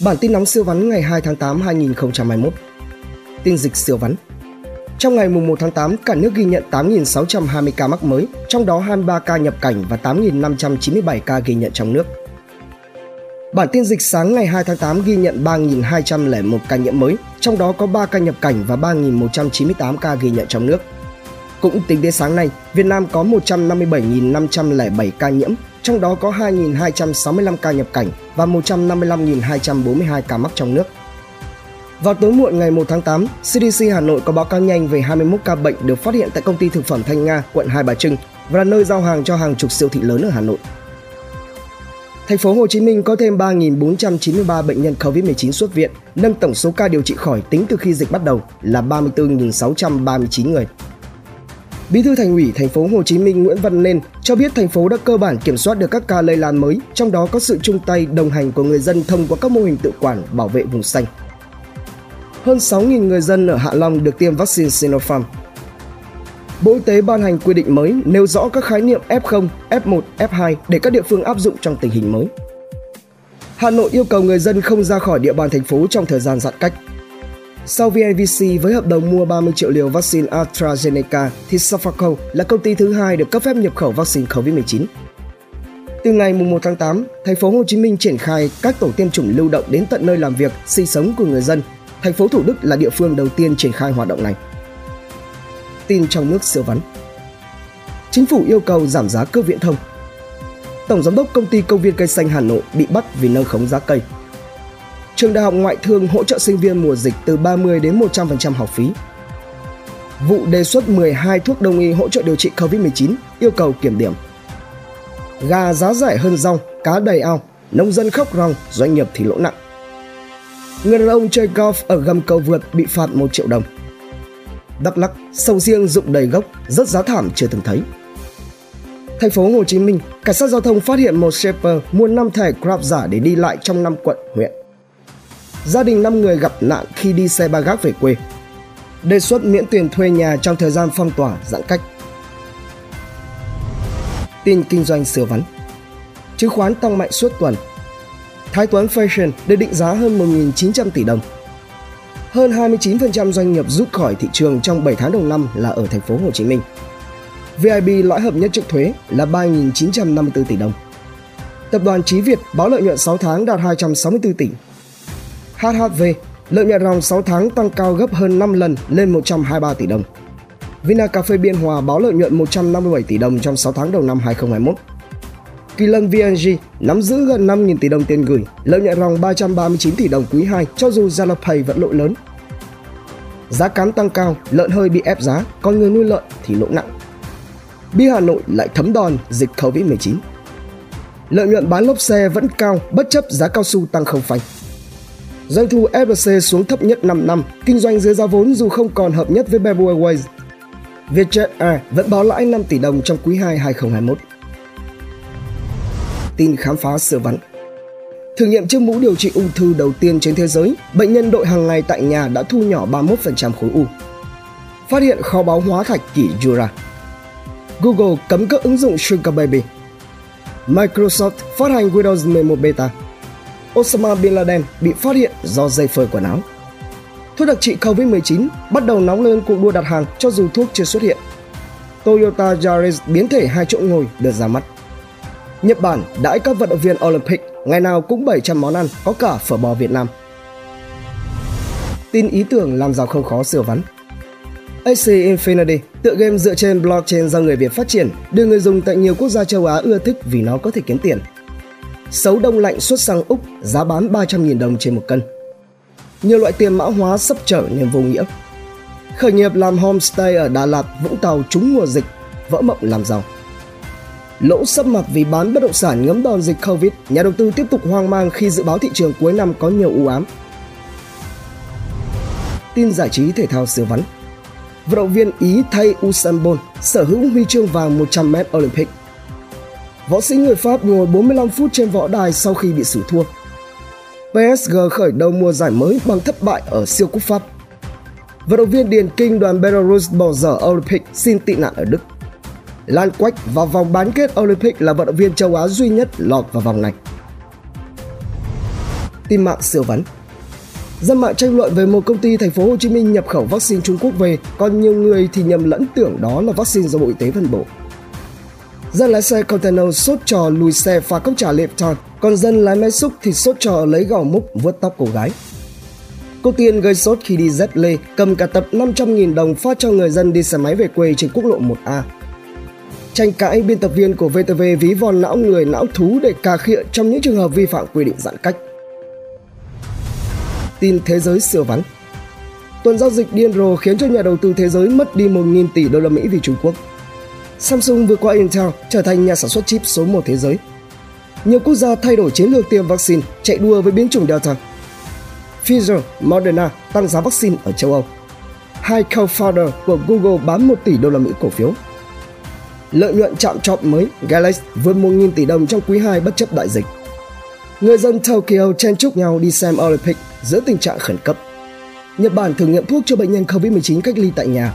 Bản tin nóng siêu vắn ngày 2 tháng 8 2021. Tin dịch siêu vắn. Trong ngày 1 tháng 8, cả nước ghi nhận 8.620 ca mắc mới, trong đó 23 ca nhập cảnh và 8.597 ca ghi nhận trong nước. Bản tin dịch sáng ngày 2 tháng 8 ghi nhận 3.201 ca nhiễm mới, trong đó có 3 ca nhập cảnh và 3.198 ca ghi nhận trong nước. Cũng tính đến sáng nay, Việt Nam có 157.507 ca nhiễm, trong đó có 2.265 ca nhập cảnh và 155.242 ca mắc trong nước. Vào tối muộn ngày 1 tháng 8, CDC Hà Nội có báo cáo nhanh về 21 ca bệnh được phát hiện tại công ty thực phẩm Thanh Nga, quận Hai Bà Trưng và là nơi giao hàng cho hàng chục siêu thị lớn ở Hà Nội. Thành phố Hồ Chí Minh có thêm 3.493 bệnh nhân COVID-19 xuất viện, nâng tổng số ca điều trị khỏi tính từ khi dịch bắt đầu là 34.639 người. Bí thư Thành ủy Thành phố Hồ Chí Minh Nguyễn Văn Nên cho biết thành phố đã cơ bản kiểm soát được các ca lây lan mới, trong đó có sự chung tay đồng hành của người dân thông qua các mô hình tự quản bảo vệ vùng xanh. Hơn 6.000 người dân ở Hạ Long được tiêm vaccine Sinopharm. Bộ Y tế ban hành quy định mới nêu rõ các khái niệm F0, F1, F2 để các địa phương áp dụng trong tình hình mới. Hà Nội yêu cầu người dân không ra khỏi địa bàn thành phố trong thời gian giãn cách. Sau VNVC với hợp đồng mua 30 triệu liều vaccine AstraZeneca thì Sofaco là công ty thứ hai được cấp phép nhập khẩu vaccine COVID-19. Từ ngày 1 tháng 8, thành phố Hồ Chí Minh triển khai các tổ tiêm chủng lưu động đến tận nơi làm việc, sinh sống của người dân. Thành phố Thủ Đức là địa phương đầu tiên triển khai hoạt động này. Tin trong nước siêu vắn. Chính phủ yêu cầu giảm giá cước viễn thông. Tổng giám đốc công ty công viên cây xanh Hà Nội bị bắt vì nâng khống giá cây trường đại học ngoại thương hỗ trợ sinh viên mùa dịch từ 30 đến 100% học phí. Vụ đề xuất 12 thuốc đông y hỗ trợ điều trị COVID-19 yêu cầu kiểm điểm. Gà giá rẻ hơn rau, cá đầy ao, nông dân khóc ròng, doanh nghiệp thì lỗ nặng. Người đàn ông chơi golf ở gầm cầu vượt bị phạt 1 triệu đồng. Đắk Lắk, sầu riêng rụng đầy gốc, rất giá thảm chưa từng thấy. Thành phố Hồ Chí Minh, cảnh sát giao thông phát hiện một shipper mua 5 thẻ Grab giả để đi lại trong 5 quận, huyện gia đình 5 người gặp nạn khi đi xe ba gác về quê. Đề xuất miễn tiền thuê nhà trong thời gian phong tỏa, giãn cách. Tin kinh doanh sửa vắn Chứng khoán tăng mạnh suốt tuần. Thái Tuấn Fashion được định giá hơn 1.900 tỷ đồng. Hơn 29% doanh nghiệp rút khỏi thị trường trong 7 tháng đầu năm là ở thành phố Hồ Chí Minh. VIB lõi hợp nhất trước thuế là 3.954 tỷ đồng. Tập đoàn Chí Việt báo lợi nhuận 6 tháng đạt 264 tỷ, HHV, lợi nhuận ròng 6 tháng tăng cao gấp hơn 5 lần lên 123 tỷ đồng. Vina Cà phê Biên Hòa báo lợi nhuận 157 tỷ đồng trong 6 tháng đầu năm 2021. Kỳ lân VNG nắm giữ gần 5.000 tỷ đồng tiền gửi, lợi nhuận ròng 339 tỷ đồng quý 2 cho dù Zalopay vẫn lỗ lớn. Giá cám tăng cao, lợn hơi bị ép giá, còn người nuôi lợn thì lỗ nặng. Bia Hà Nội lại thấm đòn dịch Covid-19. Lợi nhuận bán lốp xe vẫn cao bất chấp giá cao su tăng không phanh. Doanh thu FLC xuống thấp nhất 5 năm, kinh doanh dưới giá vốn dù không còn hợp nhất với Bamboo Airways. Vietjet Air vẫn báo lãi 5 tỷ đồng trong quý 2 2021. Tin khám phá sửa vắn Thử nghiệm chiếc mũ điều trị ung thư đầu tiên trên thế giới, bệnh nhân đội hàng ngày tại nhà đã thu nhỏ 31% khối u. Phát hiện kho báu hóa thạch kỷ Jura. Google cấm các ứng dụng Sugar Baby. Microsoft phát hành Windows 11 Beta. Osama Bin Laden bị phát hiện do dây phơi quần áo. Thuốc đặc trị COVID-19 bắt đầu nóng lên cuộc đua đặt hàng cho dù thuốc chưa xuất hiện. Toyota Yaris biến thể hai chỗ ngồi được ra mắt. Nhật Bản đãi các vận động viên Olympic ngày nào cũng 700 món ăn, có cả phở bò Việt Nam. Tin ý tưởng làm giàu không khó sửa vắn. AC Infinity, tựa game dựa trên blockchain do người Việt phát triển, được người dùng tại nhiều quốc gia châu Á ưa thích vì nó có thể kiếm tiền Sấu đông lạnh xuất sang Úc giá bán 300.000 đồng trên một cân. Nhiều loại tiền mã hóa sắp trở nên vô nghĩa. Khởi nghiệp làm homestay ở Đà Lạt, Vũng Tàu trúng mùa dịch, vỡ mộng làm giàu. Lỗ sấp mặt vì bán bất động sản ngấm đòn dịch Covid, nhà đầu tư tiếp tục hoang mang khi dự báo thị trường cuối năm có nhiều u ám. Tin giải trí thể thao siêu vắn Vận động viên Ý thay Usain Bolt sở hữu huy chương vàng 100m Olympic Võ sĩ người Pháp ngồi 45 phút trên võ đài sau khi bị xử thua. PSG khởi đầu mùa giải mới bằng thất bại ở siêu cúp Pháp. Vận động viên điền kinh đoàn Belarus bỏ dở Olympic xin tị nạn ở Đức. Lan Quách vào vòng bán kết Olympic là vận động viên châu Á duy nhất lọt vào vòng này. Tin mạng siêu vắn Dân mạng tranh luận về một công ty thành phố Hồ Chí Minh nhập khẩu vaccine Trung Quốc về, còn nhiều người thì nhầm lẫn tưởng đó là vaccine do Bộ Y tế phân bổ. Dân lái xe container sốt trò lùi xe phá cốc trà tròn, còn dân lái máy xúc thì sốt trò lấy gạo múc vuốt tóc cô gái. Cô Tiên gây sốt khi đi dép lê, cầm cả tập 500.000 đồng phát cho người dân đi xe máy về quê trên quốc lộ 1A. Tranh cãi biên tập viên của VTV ví von não người não thú để cà khịa trong những trường hợp vi phạm quy định giãn cách. Tin thế giới xưa vắng. Tuần giao dịch điên rồ khiến cho nhà đầu tư thế giới mất đi 1.000 tỷ đô la Mỹ vì Trung Quốc. Samsung vượt qua Intel trở thành nhà sản xuất chip số 1 thế giới. Nhiều quốc gia thay đổi chiến lược tiêm vaccine chạy đua với biến chủng Delta. Pfizer, Moderna tăng giá vaccine ở châu Âu. Hai co-founder của Google bán 1 tỷ đô la Mỹ cổ phiếu. Lợi nhuận chạm trọt mới Galaxy vượt 1.000 tỷ đồng trong quý 2 bất chấp đại dịch. Người dân Tokyo chen chúc nhau đi xem Olympic giữa tình trạng khẩn cấp. Nhật Bản thử nghiệm thuốc cho bệnh nhân COVID-19 cách ly tại nhà.